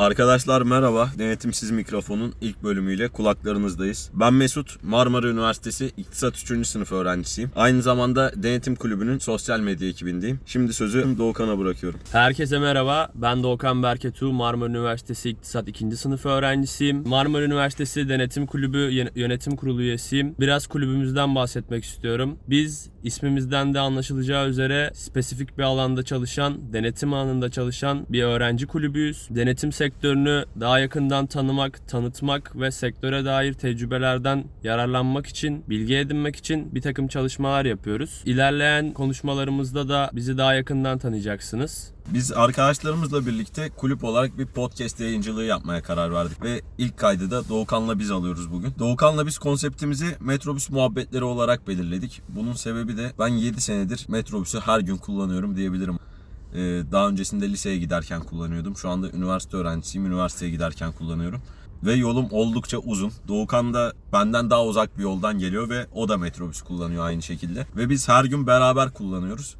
Arkadaşlar merhaba. Denetimsiz mikrofonun ilk bölümüyle kulaklarınızdayız. Ben Mesut, Marmara Üniversitesi İktisat 3. sınıf öğrencisiyim. Aynı zamanda Denetim Kulübü'nün sosyal medya ekibindeyim. Şimdi sözü Doğukan'a bırakıyorum. Herkese merhaba. Ben Doğukan Berketu. Marmara Üniversitesi İktisat 2. sınıf öğrencisiyim. Marmara Üniversitesi Denetim Kulübü yön- Yönetim Kurulu üyesiyim. Biraz kulübümüzden bahsetmek istiyorum. Biz ismimizden de anlaşılacağı üzere spesifik bir alanda çalışan, denetim alanında çalışan bir öğrenci kulübüyüz. Denetim sektörünü daha yakından tanımak, tanıtmak ve sektöre dair tecrübelerden yararlanmak için, bilgi edinmek için bir takım çalışmalar yapıyoruz. İlerleyen konuşmalarımızda da bizi daha yakından tanıyacaksınız. Biz arkadaşlarımızla birlikte kulüp olarak bir podcast yayıncılığı yapmaya karar verdik ve ilk kaydı da Doğukan'la biz alıyoruz bugün. Doğukan'la biz konseptimizi metrobüs muhabbetleri olarak belirledik. Bunun sebebi de ben 7 senedir metrobüsü her gün kullanıyorum diyebilirim. Ee, daha öncesinde liseye giderken kullanıyordum. Şu anda üniversite öğrencisiyim. Üniversiteye giderken kullanıyorum. Ve yolum oldukça uzun. Doğukan da benden daha uzak bir yoldan geliyor ve o da metrobüs kullanıyor aynı şekilde. Ve biz her gün beraber kullanıyoruz.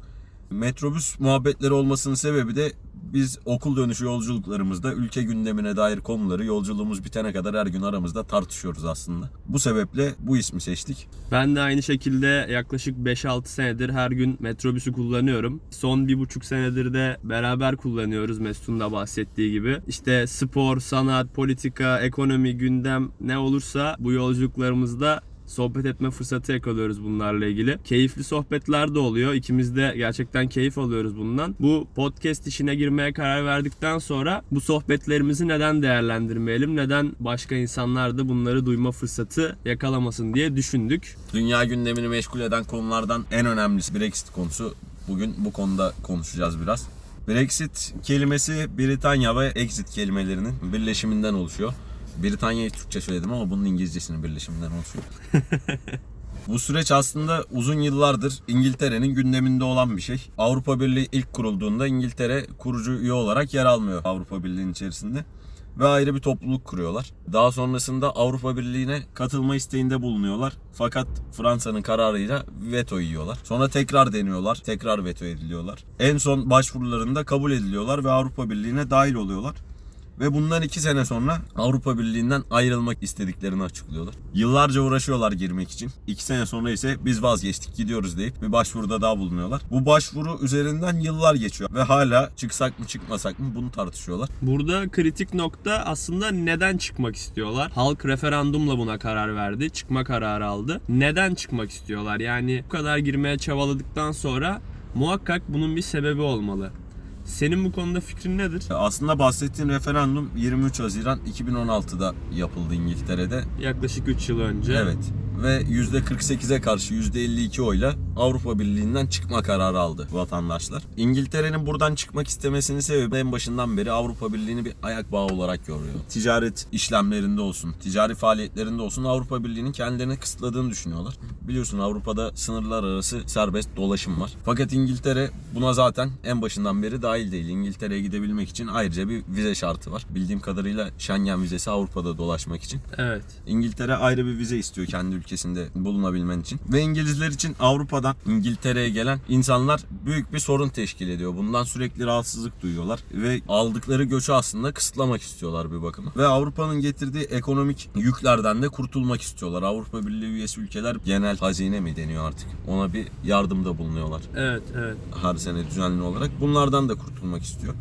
Metrobüs muhabbetleri olmasının sebebi de biz okul dönüşü yolculuklarımızda ülke gündemine dair konuları yolculuğumuz bitene kadar her gün aramızda tartışıyoruz aslında. Bu sebeple bu ismi seçtik. Ben de aynı şekilde yaklaşık 5-6 senedir her gün metrobüsü kullanıyorum. Son bir buçuk senedir de beraber kullanıyoruz Mesut'un da bahsettiği gibi. İşte spor, sanat, politika, ekonomi, gündem ne olursa bu yolculuklarımızda sohbet etme fırsatı yakalıyoruz bunlarla ilgili. Keyifli sohbetler de oluyor. İkimiz de gerçekten keyif alıyoruz bundan. Bu podcast işine girmeye karar verdikten sonra bu sohbetlerimizi neden değerlendirmeyelim? Neden başka insanlar da bunları duyma fırsatı yakalamasın diye düşündük. Dünya gündemini meşgul eden konulardan en önemlisi Brexit konusu. Bugün bu konuda konuşacağız biraz. Brexit kelimesi Britanya ve exit kelimelerinin birleşiminden oluşuyor. Britanya'yı Türkçe söyledim ama bunun İngilizcesinin birleşiminden oluşuyor. Bu süreç aslında uzun yıllardır İngiltere'nin gündeminde olan bir şey. Avrupa Birliği ilk kurulduğunda İngiltere kurucu üye olarak yer almıyor Avrupa Birliği'nin içerisinde ve ayrı bir topluluk kuruyorlar. Daha sonrasında Avrupa Birliği'ne katılma isteğinde bulunuyorlar. Fakat Fransa'nın kararıyla veto yiyorlar. Sonra tekrar deniyorlar. Tekrar veto ediliyorlar. En son başvurularında kabul ediliyorlar ve Avrupa Birliği'ne dahil oluyorlar. Ve bundan iki sene sonra Avrupa Birliği'nden ayrılmak istediklerini açıklıyorlar. Yıllarca uğraşıyorlar girmek için. İki sene sonra ise biz vazgeçtik gidiyoruz deyip bir başvuruda daha bulunuyorlar. Bu başvuru üzerinden yıllar geçiyor ve hala çıksak mı çıkmasak mı bunu tartışıyorlar. Burada kritik nokta aslında neden çıkmak istiyorlar? Halk referandumla buna karar verdi. Çıkma kararı aldı. Neden çıkmak istiyorlar? Yani bu kadar girmeye çabaladıktan sonra muhakkak bunun bir sebebi olmalı. Senin bu konuda fikrin nedir? Aslında bahsettiğin referandum 23 Haziran 2016'da yapıldı İngiltere'de. Yaklaşık 3 yıl önce. Evet. Ve %48'e karşı %52 oyla Avrupa Birliği'nden çıkma kararı aldı vatandaşlar. İngiltere'nin buradan çıkmak istemesinin sebebi en başından beri Avrupa Birliği'ni bir ayak bağı olarak görüyor. Ticaret işlemlerinde olsun, ticari faaliyetlerinde olsun Avrupa Birliği'nin kendilerini kısıtladığını düşünüyorlar. Biliyorsun Avrupa'da sınırlar arası serbest dolaşım var. Fakat İngiltere buna zaten en başından beri dahil değil. İngiltere'ye gidebilmek için ayrıca bir vize şartı var. Bildiğim kadarıyla Schengen vizesi Avrupa'da dolaşmak için. Evet. İngiltere ayrı bir vize istiyor kendi ülkesinde bulunabilmen için. Ve İngilizler için Avrupa'dan İngiltere'ye gelen insanlar büyük bir sorun teşkil ediyor. Bundan sürekli rahatsızlık duyuyorlar ve aldıkları göçü aslında kısıtlamak istiyorlar bir bakıma. Ve Avrupa'nın getirdiği ekonomik yüklerden de kurtulmak istiyorlar. Avrupa Birliği üyesi ülkeler genel hazine mi deniyor artık? Ona bir yardımda bulunuyorlar Evet, evet. her sene düzenli olarak. Bunlardan da kurtulmak istiyor.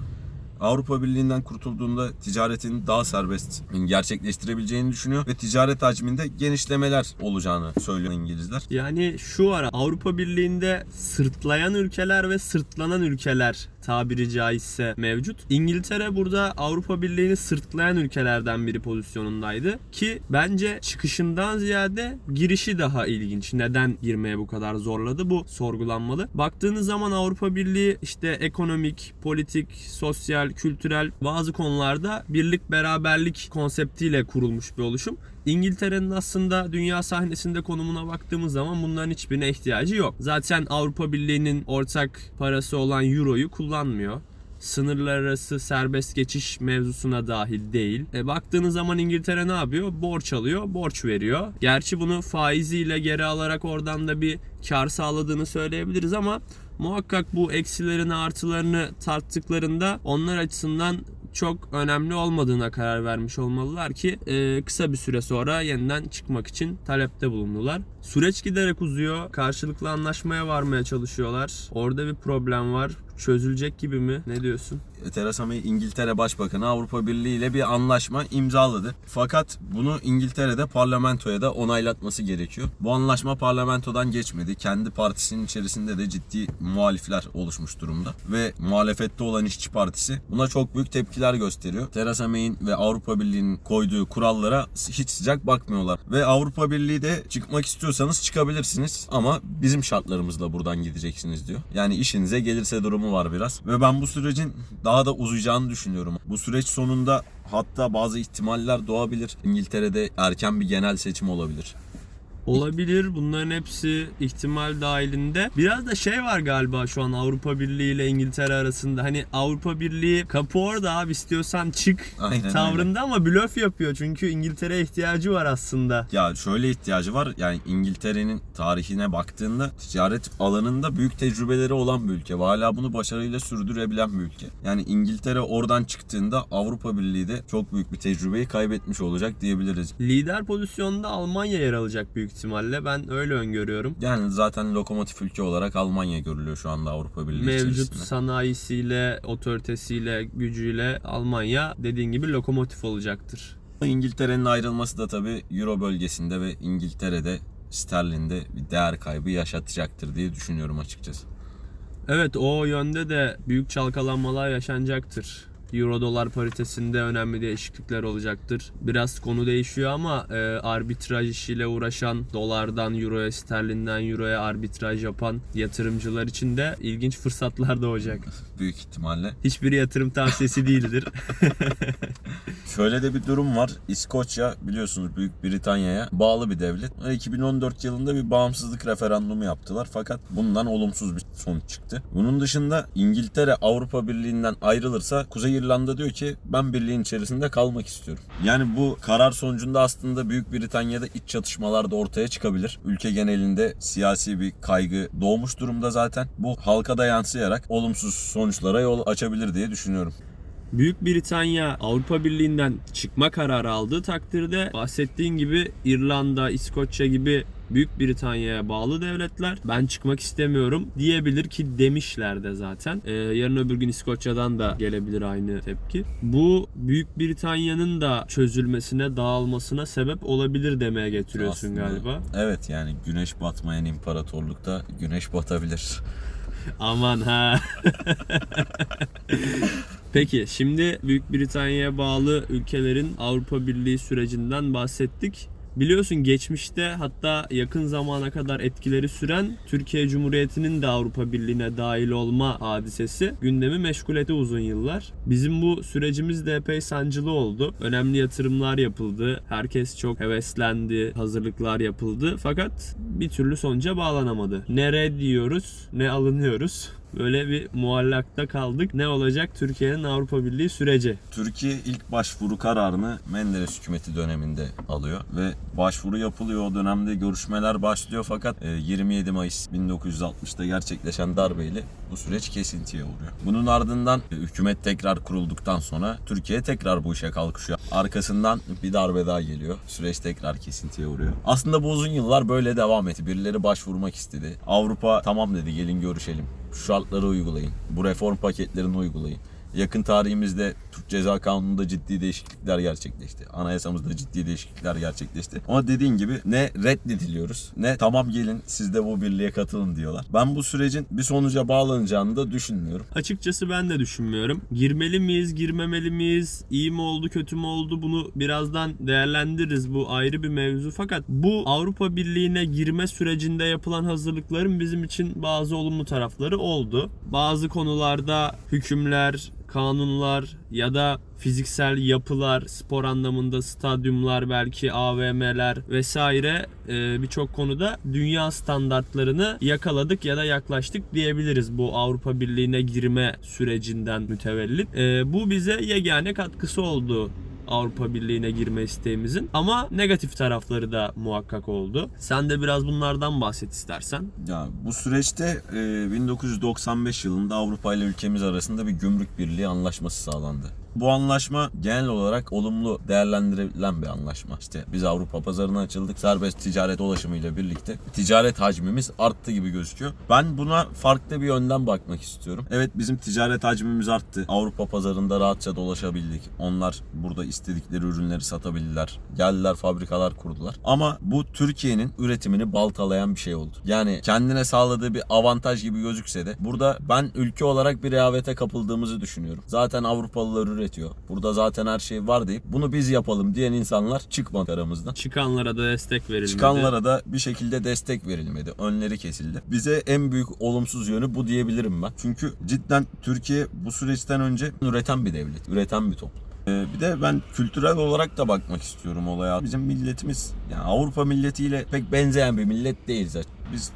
Avrupa Birliği'nden kurtulduğunda ticaretini daha serbest gerçekleştirebileceğini düşünüyor ve ticaret hacminde genişlemeler olacağını söylüyor İngilizler. Yani şu ara Avrupa Birliği'nde sırtlayan ülkeler ve sırtlanan ülkeler tabiri caizse mevcut. İngiltere burada Avrupa Birliği'ni sırtlayan ülkelerden biri pozisyonundaydı ki bence çıkışından ziyade girişi daha ilginç. Neden girmeye bu kadar zorladı bu sorgulanmalı. Baktığınız zaman Avrupa Birliği işte ekonomik, politik, sosyal, kültürel bazı konularda birlik beraberlik konseptiyle kurulmuş bir oluşum. İngiltere'nin aslında dünya sahnesinde konumuna baktığımız zaman bunların hiçbirine ihtiyacı yok. Zaten Avrupa Birliği'nin ortak parası olan Euro'yu kullanmıyor. Sınırlar arası serbest geçiş mevzusuna dahil değil. E, baktığınız zaman İngiltere ne yapıyor? Borç alıyor, borç veriyor. Gerçi bunu faiziyle geri alarak oradan da bir kar sağladığını söyleyebiliriz ama muhakkak bu eksilerini artılarını tarttıklarında onlar açısından çok önemli olmadığına karar vermiş olmalılar ki e, kısa bir süre sonra yeniden çıkmak için talepte bulundular. Süreç giderek uzuyor. Karşılıklı anlaşmaya varmaya çalışıyorlar. Orada bir problem var. Çözülecek gibi mi? Ne diyorsun? Theresa May İngiltere Başbakanı Avrupa Birliği ile bir anlaşma imzaladı. Fakat bunu İngiltere'de parlamentoya da onaylatması gerekiyor. Bu anlaşma parlamentodan geçmedi. Kendi partisinin içerisinde de ciddi muhalifler oluşmuş durumda. Ve muhalefette olan işçi partisi buna çok büyük tepkiler gösteriyor. Theresa May'in ve Avrupa Birliği'nin koyduğu kurallara hiç sıcak bakmıyorlar. Ve Avrupa Birliği de çıkmak istiyorsanız çıkabilirsiniz ama bizim şartlarımızla buradan gideceksiniz diyor. Yani işinize gelirse durumu var biraz. Ve ben bu sürecin daha da uzayacağını düşünüyorum. Bu süreç sonunda hatta bazı ihtimaller doğabilir. İngiltere'de erken bir genel seçim olabilir. Olabilir. Bunların hepsi ihtimal dahilinde. Biraz da şey var galiba şu an Avrupa Birliği ile İngiltere arasında. Hani Avrupa Birliği kapı orada abi istiyorsan çık Aynen tavrında ama blöf yapıyor. Çünkü İngiltere'ye ihtiyacı var aslında. Ya şöyle ihtiyacı var. Yani İngiltere'nin tarihine baktığında ticaret alanında büyük tecrübeleri olan bir ülke. Ve hala bunu başarıyla sürdürebilen bir ülke. Yani İngiltere oradan çıktığında Avrupa Birliği de çok büyük bir tecrübeyi kaybetmiş olacak diyebiliriz. Lider pozisyonda Almanya yer alacak büyük ihtimalle. Ben öyle öngörüyorum. Yani zaten lokomotif ülke olarak Almanya görülüyor şu anda Avrupa Birliği Mevcut içerisinde. sanayisiyle, otoritesiyle, gücüyle Almanya dediğin gibi lokomotif olacaktır. İngiltere'nin ayrılması da tabii Euro bölgesinde ve İngiltere'de sterlinde bir değer kaybı yaşatacaktır diye düşünüyorum açıkçası. Evet o yönde de büyük çalkalanmalar yaşanacaktır. Euro dolar paritesinde önemli değişiklikler olacaktır. Biraz konu değişiyor ama e, arbitraj işiyle uğraşan dolardan euroya, sterlinden euroya arbitraj yapan yatırımcılar için de ilginç fırsatlar doğacak. Büyük ihtimalle. Hiçbir yatırım tavsiyesi değildir. Şöyle de bir durum var. İskoçya biliyorsunuz Büyük Britanya'ya bağlı bir devlet. 2014 yılında bir bağımsızlık referandumu yaptılar fakat bundan olumsuz bir sonuç çıktı. Bunun dışında İngiltere Avrupa Birliği'nden ayrılırsa Kuzey İrlanda diyor ki ben birliğin içerisinde kalmak istiyorum. Yani bu karar sonucunda aslında Büyük Britanya'da iç çatışmalar da ortaya çıkabilir. Ülke genelinde siyasi bir kaygı doğmuş durumda zaten. Bu halka da yansıyarak olumsuz sonuçlara yol açabilir diye düşünüyorum. Büyük Britanya Avrupa Birliği'nden çıkma kararı aldığı takdirde bahsettiğin gibi İrlanda, İskoçya gibi Büyük Britanya'ya bağlı devletler ben çıkmak istemiyorum diyebilir ki demişler de zaten. Ee, yarın öbür gün İskoçya'dan da gelebilir aynı tepki. Bu Büyük Britanya'nın da çözülmesine, dağılmasına sebep olabilir demeye getiriyorsun Aslında galiba. Evet yani güneş batmayan imparatorlukta güneş batabilir. Aman ha. Peki şimdi Büyük Britanya'ya bağlı ülkelerin Avrupa Birliği sürecinden bahsettik. Biliyorsun geçmişte hatta yakın zamana kadar etkileri süren Türkiye Cumhuriyeti'nin de Avrupa Birliği'ne dahil olma hadisesi gündemi meşgul etti uzun yıllar. Bizim bu sürecimiz de epey sancılı oldu. Önemli yatırımlar yapıldı. Herkes çok heveslendi. Hazırlıklar yapıldı. Fakat bir türlü sonuca bağlanamadı. Ne reddiyoruz ne alınıyoruz. Böyle bir muallakta kaldık. Ne olacak Türkiye'nin Avrupa Birliği süreci? Türkiye ilk başvuru kararını Menderes hükümeti döneminde alıyor ve başvuru yapılıyor. O dönemde görüşmeler başlıyor fakat e, 27 Mayıs 1960'da gerçekleşen darbeyle bu süreç kesintiye uğruyor. Bunun ardından e, hükümet tekrar kurulduktan sonra Türkiye tekrar bu işe kalkışıyor. Arkasından bir darbe daha geliyor. Süreç tekrar kesintiye uğruyor. Aslında bu uzun yıllar böyle devam etti. Birileri başvurmak istedi. Avrupa tamam dedi gelin görüşelim. Şu şartları uygulayın. Bu reform paketlerini uygulayın. Yakın tarihimizde Ceza Kanunu'nda ciddi değişiklikler gerçekleşti. Anayasamızda ciddi değişiklikler gerçekleşti. Ama dediğin gibi ne reddediliyoruz ne tamam gelin siz de bu birliğe katılın diyorlar. Ben bu sürecin bir sonuca bağlanacağını da düşünmüyorum. Açıkçası ben de düşünmüyorum. Girmeli miyiz, girmemeli miyiz? İyi mi oldu, kötü mü oldu? Bunu birazdan değerlendiririz. Bu ayrı bir mevzu. Fakat bu Avrupa Birliği'ne girme sürecinde yapılan hazırlıkların bizim için bazı olumlu tarafları oldu. Bazı konularda hükümler, kanunlar ya da fiziksel yapılar, spor anlamında stadyumlar, belki AVM'ler vesaire e, birçok konuda dünya standartlarını yakaladık ya da yaklaştık diyebiliriz bu Avrupa Birliği'ne girme sürecinden mütevellit. E, bu bize yegane katkısı oldu Avrupa Birliği'ne girme isteğimizin. Ama negatif tarafları da muhakkak oldu. Sen de biraz bunlardan bahset istersen. Ya bu süreçte e, 1995 yılında Avrupa ile ülkemiz arasında bir gümrük birliği anlaşması sağlandı. Bu anlaşma genel olarak olumlu değerlendirilen bir anlaşma. İşte biz Avrupa pazarına açıldık. Serbest ticaret ulaşımıyla birlikte ticaret hacmimiz arttı gibi gözüküyor. Ben buna farklı bir yönden bakmak istiyorum. Evet bizim ticaret hacmimiz arttı. Avrupa pazarında rahatça dolaşabildik. Onlar burada istedikleri ürünleri satabildiler. Geldiler fabrikalar kurdular. Ama bu Türkiye'nin üretimini baltalayan bir şey oldu. Yani kendine sağladığı bir avantaj gibi gözükse de burada ben ülke olarak bir rehavete kapıldığımızı düşünüyorum. Zaten Avrupalılar üretiyor. Burada zaten her şey var deyip bunu biz yapalım diyen insanlar çıkmadı aramızdan. Çıkanlara da destek verilmedi. Çıkanlara da bir şekilde destek verilmedi. Önleri kesildi. Bize en büyük olumsuz yönü bu diyebilirim ben. Çünkü cidden Türkiye bu süreçten önce üreten bir devlet, üreten bir toplum. Ee, Bir de ben kültürel olarak da bakmak istiyorum olaya. Bizim milletimiz yani Avrupa milletiyle pek benzeyen bir millet değiliz. Biz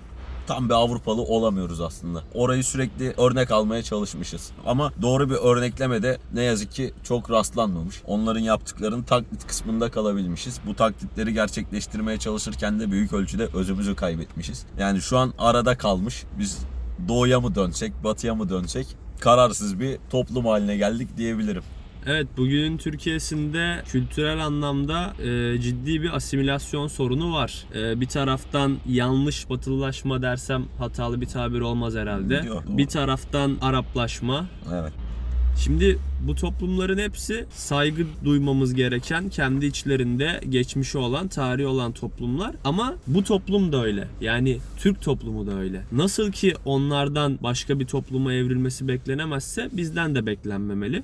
tam bir Avrupalı olamıyoruz aslında. Orayı sürekli örnek almaya çalışmışız. Ama doğru bir örneklemede ne yazık ki çok rastlanmamış. Onların yaptıklarının taklit kısmında kalabilmişiz. Bu taklitleri gerçekleştirmeye çalışırken de büyük ölçüde özümüzü kaybetmişiz. Yani şu an arada kalmış. Biz doğuya mı dönsek, batıya mı dönsek kararsız bir toplum haline geldik diyebilirim. Evet bugünün Türkiye'sinde kültürel anlamda e, ciddi bir asimilasyon sorunu var. E, bir taraftan yanlış batılılaşma dersem hatalı bir tabir olmaz herhalde. Yok, bir taraftan Araplaşma. Evet. Şimdi bu toplumların hepsi saygı duymamız gereken kendi içlerinde geçmişi olan, tarihi olan toplumlar ama bu toplum da öyle. Yani Türk toplumu da öyle. Nasıl ki onlardan başka bir topluma evrilmesi beklenemezse bizden de beklenmemeli.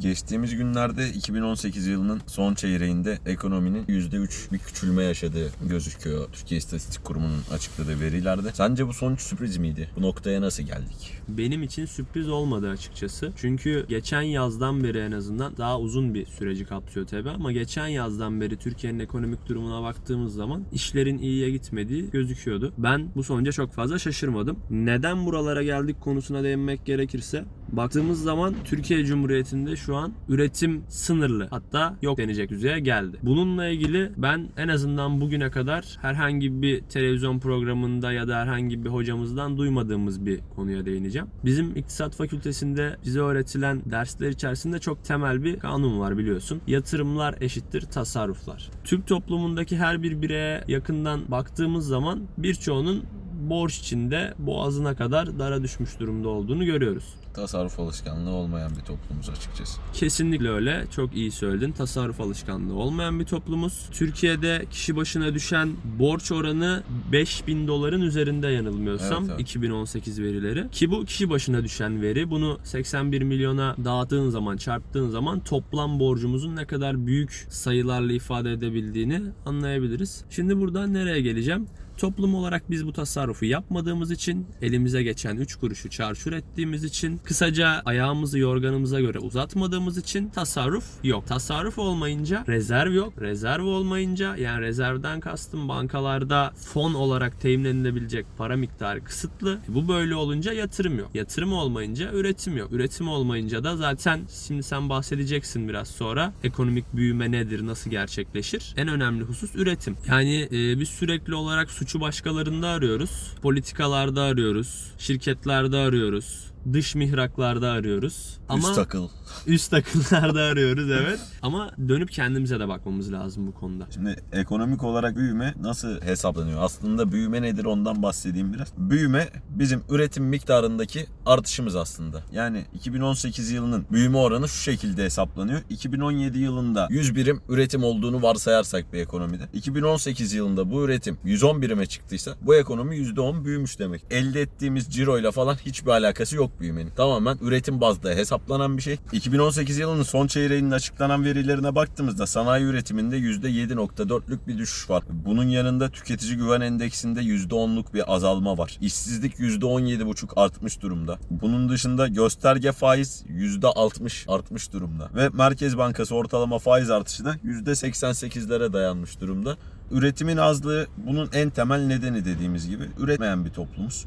Geçtiğimiz günlerde 2018 yılının son çeyreğinde ekonominin %3 bir küçülme yaşadığı gözüküyor. Türkiye İstatistik Kurumu'nun açıkladığı verilerde. Sence bu sonuç sürpriz miydi? Bu noktaya nasıl geldik? Benim için sürpriz olmadı açıkçası. Çünkü geçen yazdan beri en azından daha uzun bir süreci kapsıyor tabi ama geçen yazdan beri Türkiye'nin ekonomik durumuna baktığımız zaman işlerin iyiye gitmediği gözüküyordu. Ben bu sonuca çok fazla şaşırmadım. Neden buralara geldik konusuna değinmek gerekirse baktığımız zaman Türkiye Cumhuriyeti'nde şu an üretim sınırlı hatta yok denecek düzeye geldi. Bununla ilgili ben en azından bugüne kadar herhangi bir televizyon programında ya da herhangi bir hocamızdan duymadığımız bir konuya değineceğim. Bizim iktisat fakültesinde bize öğretilen dersler içerisinde çok temel bir kanun var biliyorsun. Yatırımlar eşittir tasarruflar. Türk toplumundaki her bir bireye yakından baktığımız zaman birçoğunun borç içinde boğazına kadar dara düşmüş durumda olduğunu görüyoruz. Tasarruf alışkanlığı olmayan bir toplumuz açıkçası. Kesinlikle öyle. Çok iyi söyledin. Tasarruf alışkanlığı olmayan bir toplumuz. Türkiye'de kişi başına düşen borç oranı 5000 doların üzerinde yanılmıyorsam Evet, evet. 2018 verileri. Ki bu kişi başına düşen veri. Bunu 81 milyona dağıttığın zaman, çarptığın zaman toplam borcumuzun ne kadar büyük sayılarla ifade edebildiğini anlayabiliriz. Şimdi buradan nereye geleceğim? Toplum olarak biz bu tasarrufu yapmadığımız için, elimize geçen 3 kuruşu çarçur ettiğimiz için, kısaca ayağımızı yorganımıza göre uzatmadığımız için tasarruf yok. Tasarruf olmayınca rezerv yok. Rezerv olmayınca yani rezervden kastım bankalarda fon olarak temin edilebilecek para miktarı kısıtlı. Bu böyle olunca yatırım yok. Yatırım olmayınca üretim yok. Üretim olmayınca da zaten şimdi sen bahsedeceksin biraz sonra ekonomik büyüme nedir, nasıl gerçekleşir? En önemli husus üretim. Yani e, biz sürekli olarak suçu başkalarında arıyoruz. Politikalarda arıyoruz. Şirketlerde arıyoruz. Dış mihraklarda arıyoruz. Ama Üst akıl. üst akıllarda arıyoruz evet. Ama dönüp kendimize de bakmamız lazım bu konuda. Şimdi ekonomik olarak büyüme nasıl hesaplanıyor? Aslında büyüme nedir ondan bahsedeyim biraz. Büyüme bizim üretim miktarındaki artışımız aslında. Yani 2018 yılının büyüme oranı şu şekilde hesaplanıyor. 2017 yılında 100 birim üretim olduğunu varsayarsak bir ekonomide. 2018 yılında bu üretim 110 birime çıktıysa bu ekonomi %10 büyümüş demek. Elde ettiğimiz ciroyla falan hiçbir alakası yok büyümenin. Tamamen üretim bazda hesaplanan bir şey. 2018 yılının son çeyreğinin açıklanan verilerine baktığımızda sanayi üretiminde %7.4'lük bir düşüş var. Bunun yanında tüketici güven endeksinde %10'luk bir azalma var. İşsizlik %17.5 artmış durumda. Bunun dışında gösterge faiz %60 artmış durumda. Ve Merkez Bankası ortalama faiz artışı da %88'lere dayanmış durumda. Üretimin azlığı bunun en temel nedeni dediğimiz gibi üretmeyen bir toplumuz.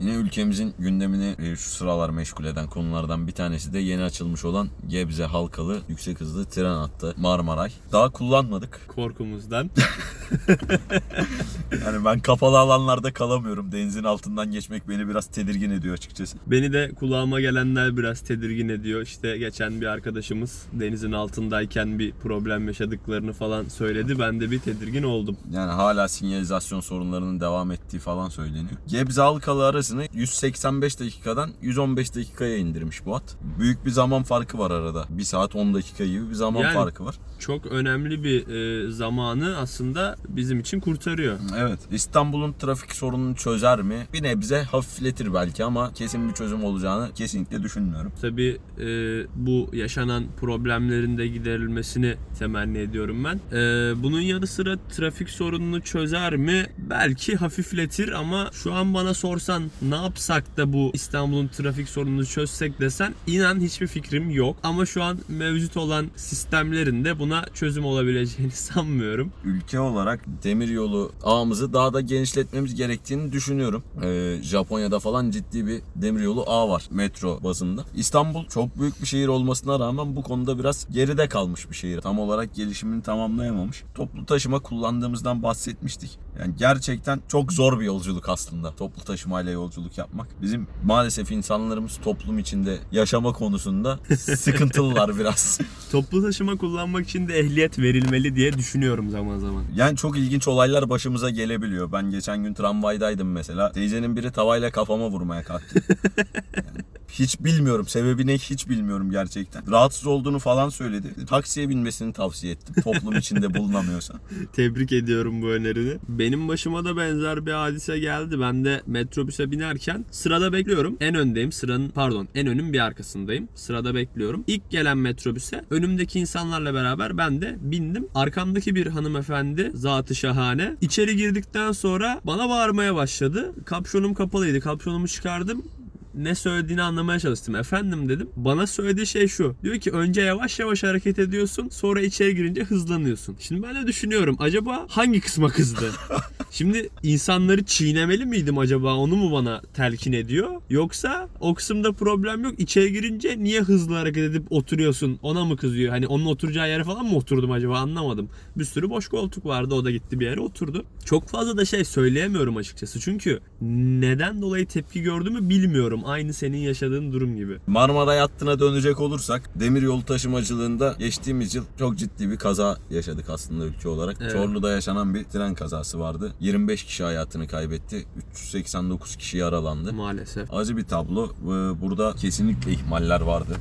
Yine ülkemizin gündemini e, şu sıralar meşgul eden konulardan bir tanesi de yeni açılmış olan Gebze Halkalı yüksek hızlı tren hattı Marmaray. Daha kullanmadık. Korkumuzdan. Yani ben kapalı alanlarda kalamıyorum. Denizin altından geçmek beni biraz tedirgin ediyor açıkçası. Beni de kulağıma gelenler biraz tedirgin ediyor. İşte geçen bir arkadaşımız denizin altındayken bir problem yaşadıklarını falan söyledi. Ben de bir tedirgin oldum. Yani hala sinyalizasyon sorunlarının devam ettiği falan söyleniyor. Gebze Halkalı arasını 185 dakikadan 115 dakikaya indirmiş bu hat. Büyük bir zaman farkı var arada. 1 saat 10 dakika gibi bir zaman Yani- farkı var. Çok önemli bir e, zamanı aslında bizim için kurtarıyor. Evet. İstanbul'un trafik sorununu çözer mi? Bir nebze hafifletir belki ama kesin bir çözüm olacağını kesinlikle düşünmüyorum. Tabii e, bu yaşanan problemlerin de giderilmesini temenni ediyorum ben. E, bunun yanı sıra trafik sorununu çözer mi? Belki hafifletir ama şu an bana sorsan ne yapsak da bu İstanbul'un trafik sorununu çözsek desen inan hiçbir fikrim yok. Ama şu an mevcut olan sistemlerin de buna çözüm olabileceğini sanmıyorum. Ülke olarak demiryolu ağımızı daha da genişletmemiz gerektiğini düşünüyorum. Ee, Japonya'da falan ciddi bir demiryolu ağ var metro bazında. İstanbul çok büyük bir şehir olmasına rağmen bu konuda biraz geride kalmış bir şehir. Tam olarak gelişimini tamamlayamamış. Toplu taşıma kullandığımızdan bahsetmiştik. Yani gerçekten çok zor bir yolculuk aslında toplu taşımayla yolculuk yapmak. Bizim maalesef insanlarımız toplum içinde yaşama konusunda sıkıntılılar biraz. Toplu taşıma kullanmak için de ehliyet verilmeli diye düşünüyorum zaman zaman. Yani çok ilginç olaylar başımıza gelebiliyor. Ben geçen gün tramvaydaydım mesela. Teyzenin biri tavayla kafama vurmaya kalktı. Yani hiç bilmiyorum. Sebebini hiç bilmiyorum gerçekten. Rahatsız olduğunu falan söyledi. Taksiye binmesini tavsiye ettim. Toplum içinde bulunamıyorsa. Tebrik ediyorum bu önerini. Benim başıma da benzer bir hadise geldi. Ben de metrobüse binerken sırada bekliyorum. En öndeyim. Sıranın pardon en önün bir arkasındayım. Sırada bekliyorum. İlk gelen metrobüse önümdeki insanlarla beraber ben de bindim. Arkamdaki bir hanımefendi zatı şahane. İçeri girdikten sonra bana bağırmaya başladı. Kapşonum kapalıydı. Kapşonumu çıkardım ne söylediğini anlamaya çalıştım. Efendim dedim. Bana söylediği şey şu. Diyor ki önce yavaş yavaş hareket ediyorsun sonra içeri girince hızlanıyorsun. Şimdi ben de düşünüyorum acaba hangi kısma kızdı? Şimdi insanları çiğnemeli miydim acaba onu mu bana telkin ediyor? Yoksa o kısımda problem yok. İçeri girince niye hızlı hareket edip oturuyorsun ona mı kızıyor? Hani onun oturacağı yere falan mı oturdum acaba anlamadım. Bir sürü boş koltuk vardı o da gitti bir yere oturdu. Çok fazla da şey söyleyemiyorum açıkçası. Çünkü neden dolayı tepki gördüğümü bilmiyorum. Aynı senin yaşadığın durum gibi. Marmara hattına dönecek olursak demiryolu taşımacılığında geçtiğimiz yıl çok ciddi bir kaza yaşadık aslında ülke olarak. Evet. Çorlu'da yaşanan bir tren kazası vardı. 25 kişi hayatını kaybetti. 389 kişi yaralandı. Maalesef. Acı bir tablo. Ee, Burada kesinlikle ihmaller vardı.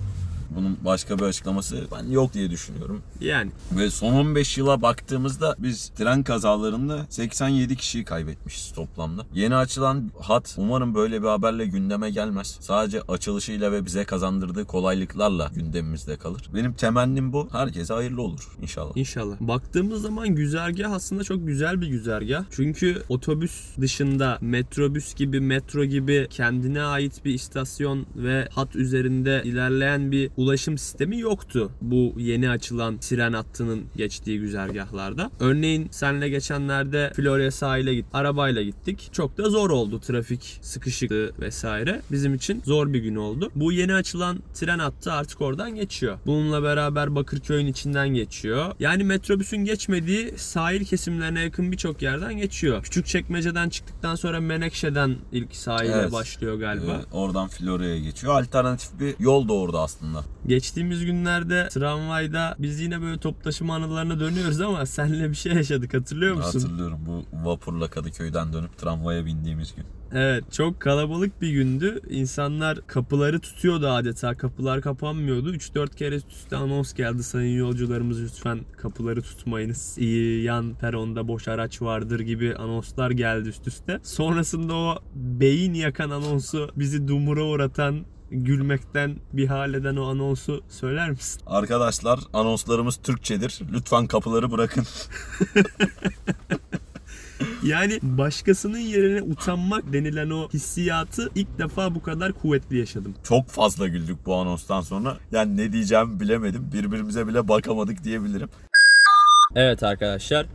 Bunun başka bir açıklaması ben yok diye düşünüyorum. Yani Ve son 15 yıla baktığımızda biz tren kazalarında 87 kişiyi kaybetmişiz toplamda. Yeni açılan hat umarım böyle bir haberle gündeme gelmez. Sadece açılışıyla ve bize kazandırdığı kolaylıklarla gündemimizde kalır. Benim temennim bu. Herkese hayırlı olur inşallah. İnşallah. Baktığımız zaman güzergah aslında çok güzel bir güzergah. Çünkü otobüs dışında metrobüs gibi, metro gibi kendine ait bir istasyon ve hat üzerinde ilerleyen bir ulaşım sistemi yoktu. Bu yeni açılan tren hattının geçtiği güzergahlarda. Örneğin senle geçenlerde Florya sahile git, arabayla gittik. Çok da zor oldu. Trafik sıkışıklığı vesaire. Bizim için zor bir gün oldu. Bu yeni açılan tren hattı artık oradan geçiyor. Bununla beraber Bakırköy'ün içinden geçiyor. Yani metrobüsün geçmediği sahil kesimlerine yakın birçok yerden geçiyor. Küçükçekmece'den çıktıktan sonra Menekşe'den ilk sahile Evet. başlıyor galiba. Ee, oradan Florya'ya geçiyor. Alternatif bir yol da orada aslında. Geçtiğimiz günlerde tramvayda biz yine böyle top taşıma anılarına dönüyoruz ama seninle bir şey yaşadık hatırlıyor musun? Hatırlıyorum bu vapurla Kadıköy'den dönüp tramvaya bindiğimiz gün. Evet çok kalabalık bir gündü. İnsanlar kapıları tutuyordu adeta. Kapılar kapanmıyordu. 3-4 kere üst üste anons geldi. Sayın yolcularımız lütfen kapıları tutmayınız. İyi yan peronda boş araç vardır gibi anonslar geldi üst üste. Sonrasında o beyin yakan anonsu bizi dumura uğratan gülmekten bir hal eden o anonsu söyler misin? Arkadaşlar anonslarımız Türkçedir. Lütfen kapıları bırakın. Yani başkasının yerine utanmak denilen o hissiyatı ilk defa bu kadar kuvvetli yaşadım. Çok fazla güldük bu anonstan sonra. Yani ne diyeceğimi bilemedim. Birbirimize bile bakamadık diyebilirim. Evet arkadaşlar.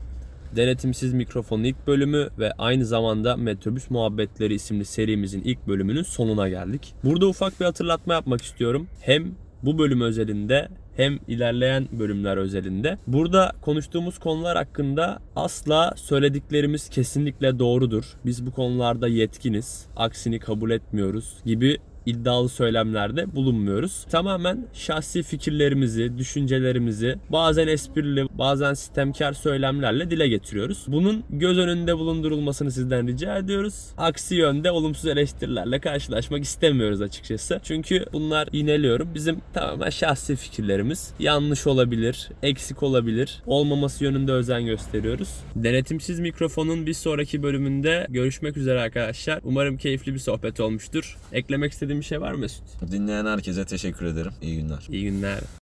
Denetimsiz Mikrofon'un ilk bölümü ve aynı zamanda Metrobüs Muhabbetleri isimli serimizin ilk bölümünün sonuna geldik. Burada ufak bir hatırlatma yapmak istiyorum. Hem bu bölüm özelinde hem ilerleyen bölümler özelinde. Burada konuştuğumuz konular hakkında asla söylediklerimiz kesinlikle doğrudur. Biz bu konularda yetkiniz. Aksini kabul etmiyoruz gibi iddialı söylemlerde bulunmuyoruz. Tamamen şahsi fikirlerimizi, düşüncelerimizi bazen esprili, bazen sistemkar söylemlerle dile getiriyoruz. Bunun göz önünde bulundurulmasını sizden rica ediyoruz. Aksi yönde olumsuz eleştirilerle karşılaşmak istemiyoruz açıkçası. Çünkü bunlar yineliyorum. Bizim tamamen şahsi fikirlerimiz. Yanlış olabilir, eksik olabilir. Olmaması yönünde özen gösteriyoruz. Denetimsiz mikrofonun bir sonraki bölümünde görüşmek üzere arkadaşlar. Umarım keyifli bir sohbet olmuştur. Eklemek istediğim bir şey var mı Mesut? Dinleyen herkese teşekkür ederim. İyi günler. İyi günler.